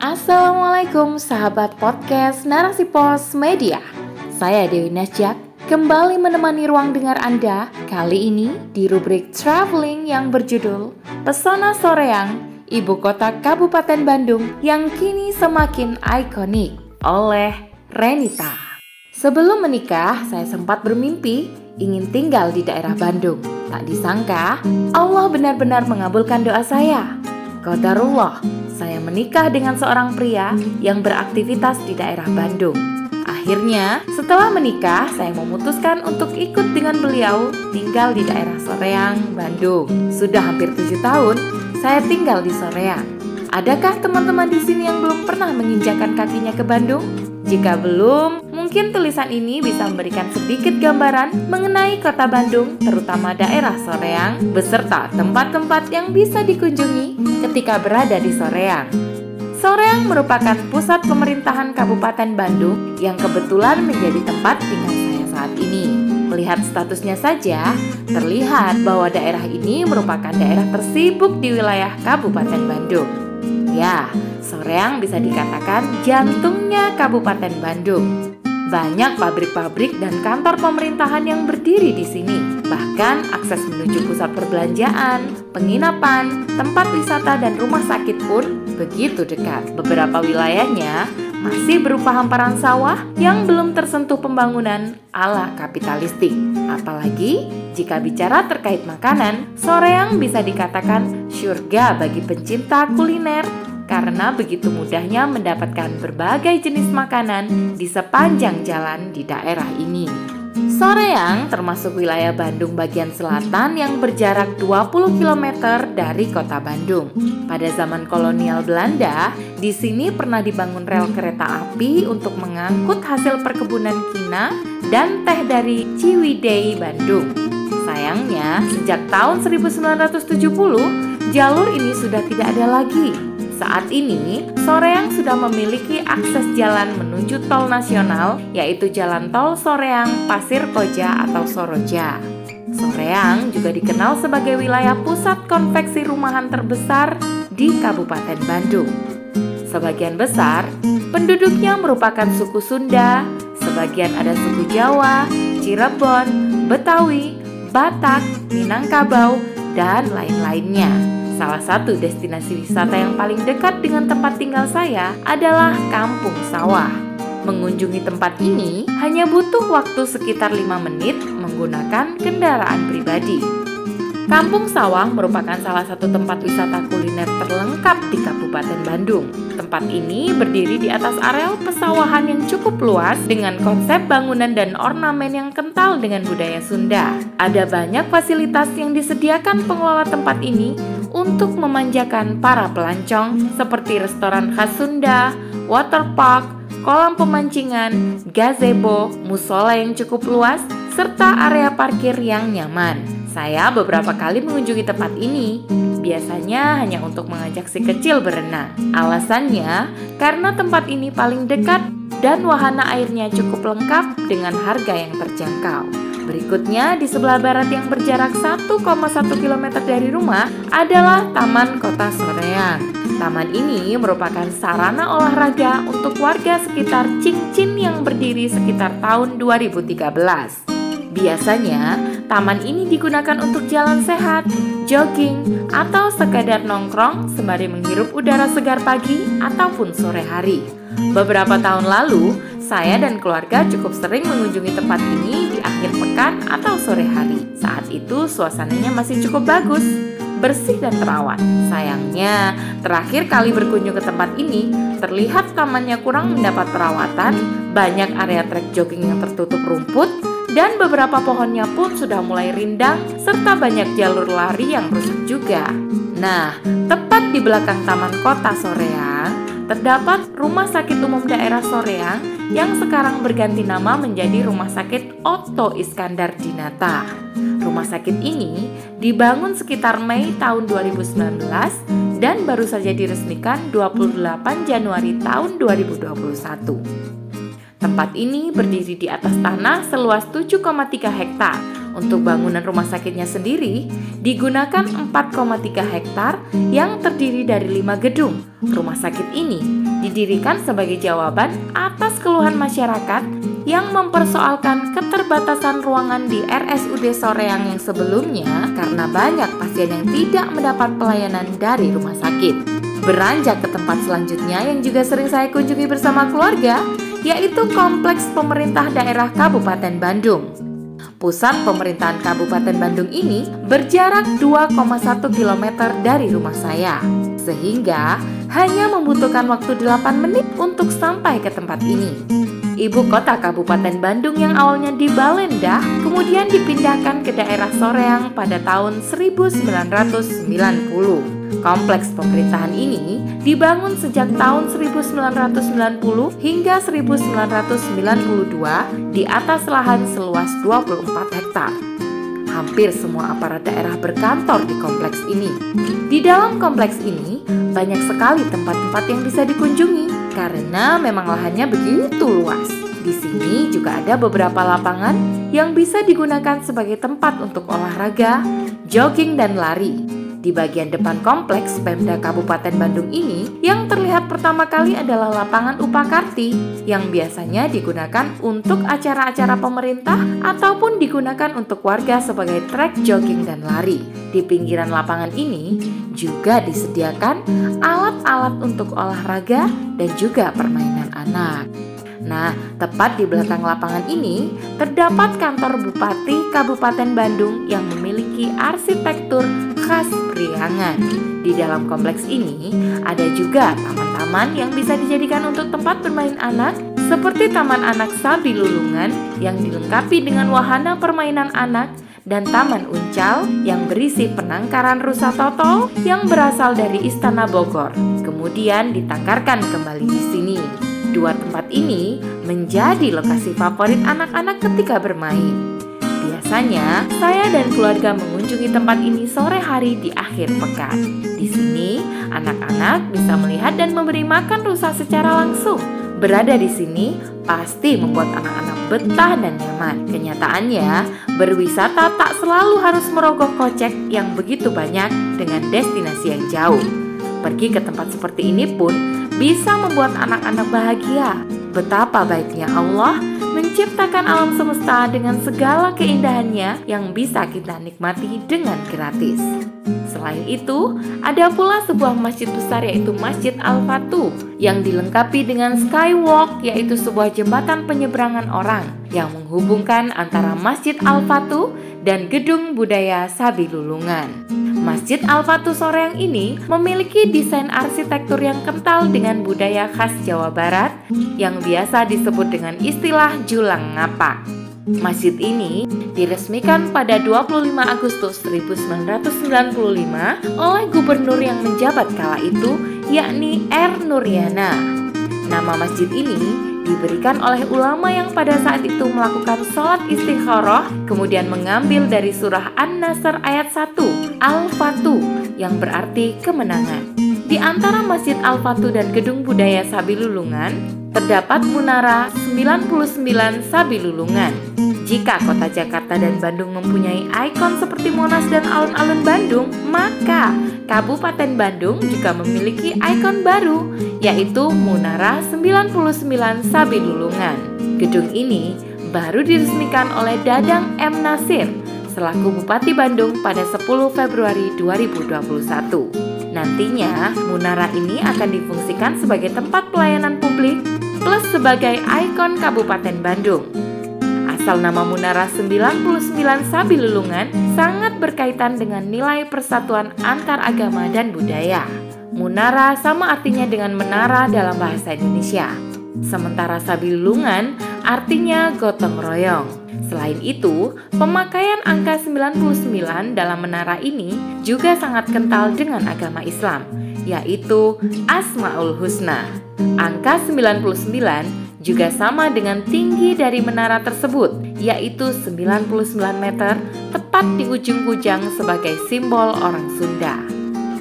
Assalamualaikum sahabat podcast Narasi Pos Media. Saya Dewi Nasjak kembali menemani ruang dengar Anda kali ini di rubrik traveling yang berjudul Pesona Soreang, Ibu Kota Kabupaten Bandung yang kini semakin ikonik oleh Renita. Sebelum menikah, saya sempat bermimpi ingin tinggal di daerah Bandung. Tak disangka, Allah benar-benar mengabulkan doa saya. Qadarullah, saya menikah dengan seorang pria yang beraktivitas di daerah Bandung. Akhirnya, setelah menikah, saya memutuskan untuk ikut dengan beliau tinggal di daerah Soreang, Bandung. Sudah hampir tujuh tahun, saya tinggal di Soreang. Adakah teman-teman di sini yang belum pernah menginjakan kakinya ke Bandung? Jika belum, mungkin tulisan ini bisa memberikan sedikit gambaran mengenai kota Bandung, terutama daerah Soreang, beserta tempat-tempat yang bisa dikunjungi ketika berada di Soreang. Soreang merupakan pusat pemerintahan Kabupaten Bandung yang kebetulan menjadi tempat tinggal saya saat ini. Melihat statusnya saja, terlihat bahwa daerah ini merupakan daerah tersibuk di wilayah Kabupaten Bandung. Ya, Soreang bisa dikatakan jantungnya Kabupaten Bandung. Banyak pabrik-pabrik dan kantor pemerintahan yang berdiri di sini. Bahkan akses menuju pusat perbelanjaan, penginapan, tempat wisata dan rumah sakit pun begitu dekat. Beberapa wilayahnya masih berupa hamparan sawah yang belum tersentuh pembangunan ala kapitalistik. Apalagi jika bicara terkait makanan, Soreang bisa dikatakan surga bagi pencinta kuliner karena begitu mudahnya mendapatkan berbagai jenis makanan di sepanjang jalan di daerah ini. Soreang termasuk wilayah Bandung bagian selatan yang berjarak 20 km dari kota Bandung. Pada zaman kolonial Belanda, di sini pernah dibangun rel kereta api untuk mengangkut hasil perkebunan kina dan teh dari Ciwidey, Bandung. Sayangnya, sejak tahun 1970, jalur ini sudah tidak ada lagi saat ini, Soreang sudah memiliki akses jalan menuju tol nasional, yaitu Jalan Tol Soreang Pasir Koja atau Soroja. Soreang juga dikenal sebagai wilayah pusat konveksi rumahan terbesar di Kabupaten Bandung. Sebagian besar penduduknya merupakan suku Sunda, sebagian ada suku Jawa, Cirebon, Betawi, Batak, Minangkabau, dan lain-lainnya. Salah satu destinasi wisata yang paling dekat dengan tempat tinggal saya adalah Kampung Sawah. Mengunjungi tempat ini hanya butuh waktu sekitar 5 menit menggunakan kendaraan pribadi. Kampung Sawah merupakan salah satu tempat wisata kuliner terlengkap di Kabupaten Bandung. Tempat ini berdiri di atas areal pesawahan yang cukup luas dengan konsep bangunan dan ornamen yang kental dengan budaya Sunda. Ada banyak fasilitas yang disediakan pengelola tempat ini untuk memanjakan para pelancong seperti restoran khas Sunda, water park, kolam pemancingan, gazebo, musola yang cukup luas, serta area parkir yang nyaman. Saya beberapa kali mengunjungi tempat ini, biasanya hanya untuk mengajak si kecil berenang. Alasannya karena tempat ini paling dekat dan wahana airnya cukup lengkap dengan harga yang terjangkau. Berikutnya di sebelah barat yang berjarak 1,1 km dari rumah adalah Taman Kota Soreang. Taman ini merupakan sarana olahraga untuk warga sekitar Cincin yang berdiri sekitar tahun 2013. Biasanya, taman ini digunakan untuk jalan sehat, jogging, atau sekadar nongkrong sembari menghirup udara segar pagi ataupun sore hari. Beberapa tahun lalu, saya dan keluarga cukup sering mengunjungi tempat ini di akhir pekan atau sore hari. Saat itu suasananya masih cukup bagus, bersih dan terawat. Sayangnya, terakhir kali berkunjung ke tempat ini, terlihat tamannya kurang mendapat perawatan, banyak area trek jogging yang tertutup rumput, dan beberapa pohonnya pun sudah mulai rindang serta banyak jalur lari yang rusak juga. Nah, tepat di belakang Taman Kota Soreang terdapat Rumah Sakit Umum Daerah Soreang yang sekarang berganti nama menjadi Rumah Sakit Otto Iskandar Dinata. Rumah sakit ini dibangun sekitar Mei tahun 2019 dan baru saja diresmikan 28 Januari tahun 2021. Tempat ini berdiri di atas tanah seluas 7,3 hektar. Untuk bangunan rumah sakitnya sendiri digunakan 4,3 hektar yang terdiri dari 5 gedung. Rumah sakit ini didirikan sebagai jawaban atas keluhan masyarakat yang mempersoalkan keterbatasan ruangan di RSUD Soreang yang sebelumnya karena banyak pasien yang tidak mendapat pelayanan dari rumah sakit. Beranjak ke tempat selanjutnya yang juga sering saya kunjungi bersama keluarga, yaitu Kompleks Pemerintah Daerah Kabupaten Bandung. Pusat pemerintahan Kabupaten Bandung ini berjarak 2,1 km dari rumah saya, sehingga hanya membutuhkan waktu 8 menit untuk sampai ke tempat ini. Ibu kota Kabupaten Bandung yang awalnya di Balendah kemudian dipindahkan ke daerah Soreang pada tahun 1990. Kompleks pemerintahan ini dibangun sejak tahun 1990 hingga 1992 di atas lahan seluas 24 hektar. Hampir semua aparat daerah berkantor di kompleks ini. Di dalam kompleks ini banyak sekali tempat-tempat yang bisa dikunjungi karena memang lahannya begitu luas. Di sini juga ada beberapa lapangan yang bisa digunakan sebagai tempat untuk olahraga, jogging, dan lari. Di bagian depan kompleks Pemda Kabupaten Bandung ini, yang terlihat pertama kali adalah lapangan Upakarti yang biasanya digunakan untuk acara-acara pemerintah ataupun digunakan untuk warga sebagai trek jogging dan lari. Di pinggiran lapangan ini juga disediakan alat-alat untuk olahraga dan juga permainan anak. Nah, tepat di belakang lapangan ini terdapat kantor Bupati Kabupaten Bandung yang memiliki arsitektur khas Priangan. Di dalam kompleks ini ada juga taman-taman yang bisa dijadikan untuk tempat bermain anak seperti Taman Anak Sabi Lulungan yang dilengkapi dengan wahana permainan anak dan Taman Uncal yang berisi penangkaran rusa totol yang berasal dari Istana Bogor. Kemudian ditangkarkan kembali di sini. Dua tempat ini menjadi lokasi favorit anak-anak ketika bermain. Biasanya, saya dan keluarga mengunjungi tempat ini sore hari di akhir pekan. Di sini, anak-anak bisa melihat dan memberi makan rusa secara langsung. Berada di sini pasti membuat anak-anak betah dan nyaman. Kenyataannya, berwisata tak selalu harus merogoh kocek yang begitu banyak dengan destinasi yang jauh. Pergi ke tempat seperti ini pun bisa membuat anak-anak bahagia. Betapa baiknya Allah menciptakan alam semesta dengan segala keindahannya yang bisa kita nikmati dengan gratis. Selain itu, ada pula sebuah masjid besar yaitu Masjid Al-Fatu yang dilengkapi dengan skywalk yaitu sebuah jembatan penyeberangan orang yang menghubungkan antara Masjid Al-Fatu dan Gedung Budaya Sabilulungan. Masjid Al-Fatu Soreang ini memiliki desain arsitektur yang kental dengan budaya khas Jawa Barat yang biasa disebut dengan istilah julang ngapak. Masjid ini diresmikan pada 25 Agustus 1995 oleh gubernur yang menjabat kala itu yakni R. Nuryana. Nama masjid ini diberikan oleh ulama yang pada saat itu melakukan sholat istikharah kemudian mengambil dari surah An-Nasr ayat 1 Al-Fatu yang berarti kemenangan. Di antara Masjid Al-Fatu dan Gedung Budaya Sabilulungan terdapat Munara 99 Sabilulungan. Jika kota Jakarta dan Bandung mempunyai ikon seperti Monas dan alun-alun Bandung, maka Kabupaten Bandung juga memiliki ikon baru, yaitu Munara 99 Sabilulungan. Gedung ini baru diresmikan oleh Dadang M. Nasir selaku Bupati Bandung pada 10 Februari 2021. Nantinya, Munara ini akan difungsikan sebagai tempat pelayanan publik plus sebagai ikon Kabupaten Bandung. Asal nama Munara 99 Sabilulungan sangat berkaitan dengan nilai persatuan antar agama dan budaya. Munara sama artinya dengan menara dalam bahasa Indonesia. Sementara Sabilulungan artinya gotong royong. Selain itu, pemakaian angka 99 dalam menara ini juga sangat kental dengan agama Islam, yaitu Asmaul Husna. Angka 99 juga sama dengan tinggi dari menara tersebut, yaitu 99 meter, tepat di ujung kujang sebagai simbol orang Sunda.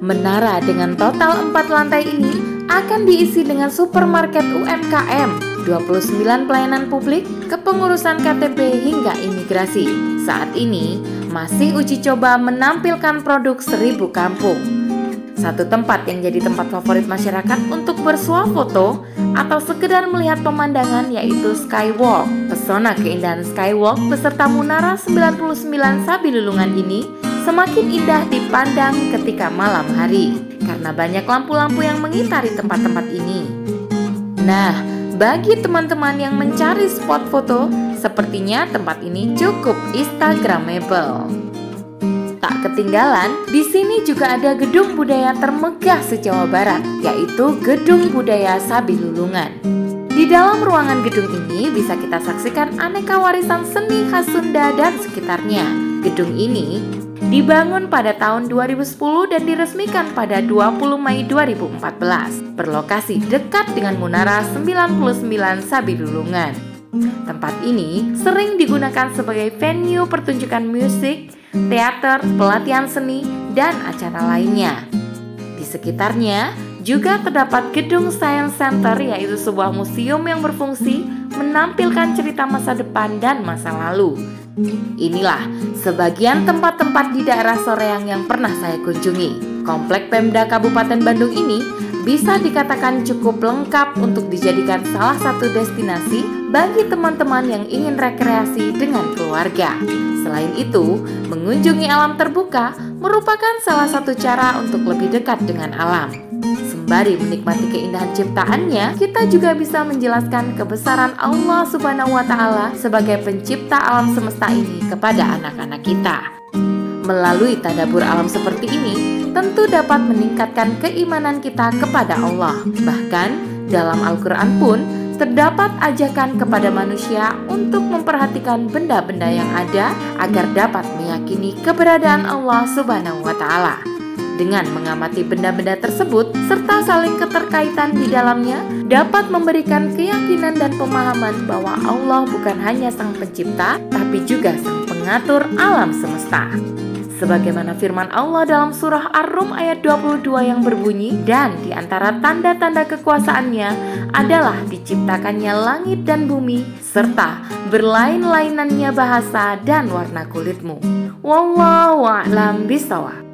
Menara dengan total 4 lantai ini akan diisi dengan supermarket UMKM 29 pelayanan publik, kepengurusan KTP hingga imigrasi. Saat ini masih uji coba menampilkan produk seribu kampung. Satu tempat yang jadi tempat favorit masyarakat untuk bersuah foto atau sekedar melihat pemandangan yaitu Skywalk. Pesona keindahan Skywalk beserta Munara 99 Sabilulungan ini semakin indah dipandang ketika malam hari karena banyak lampu-lampu yang mengitari tempat-tempat ini. Nah, bagi teman-teman yang mencari spot foto, sepertinya tempat ini cukup instagramable. Tak ketinggalan, di sini juga ada gedung budaya termegah se-Jawa Barat, yaitu Gedung Budaya Sabilulungan. Di dalam ruangan gedung ini bisa kita saksikan aneka warisan seni khas Sunda dan sekitarnya. Gedung ini dibangun pada tahun 2010 dan diresmikan pada 20 Mei 2014, berlokasi dekat dengan Munara 99 Sabilulungan. Tempat ini sering digunakan sebagai venue pertunjukan musik, teater, pelatihan seni, dan acara lainnya. Di sekitarnya juga terdapat gedung Science Center yaitu sebuah museum yang berfungsi menampilkan cerita masa depan dan masa lalu. Inilah sebagian tempat-tempat di daerah Soreang yang pernah saya kunjungi. Komplek Pemda Kabupaten Bandung ini bisa dikatakan cukup lengkap untuk dijadikan salah satu destinasi bagi teman-teman yang ingin rekreasi dengan keluarga. Selain itu, mengunjungi alam terbuka merupakan salah satu cara untuk lebih dekat dengan alam. Sembari menikmati keindahan ciptaannya, kita juga bisa menjelaskan kebesaran Allah Subhanahu wa Ta'ala sebagai pencipta alam semesta ini kepada anak-anak kita. Melalui tadabur alam seperti ini, tentu dapat meningkatkan keimanan kita kepada Allah. Bahkan dalam Al-Quran pun terdapat ajakan kepada manusia untuk memperhatikan benda-benda yang ada agar dapat meyakini keberadaan Allah Subhanahu wa Ta'ala. Dengan mengamati benda-benda tersebut serta saling keterkaitan di dalamnya, dapat memberikan keyakinan dan pemahaman bahwa Allah bukan hanya Sang Pencipta, tapi juga Sang Pengatur alam semesta sebagaimana firman Allah dalam surah Ar-Rum ayat 22 yang berbunyi dan di antara tanda-tanda kekuasaannya adalah diciptakannya langit dan bumi serta berlain-lainannya bahasa dan warna kulitmu. Wallahu a'lam bishawab.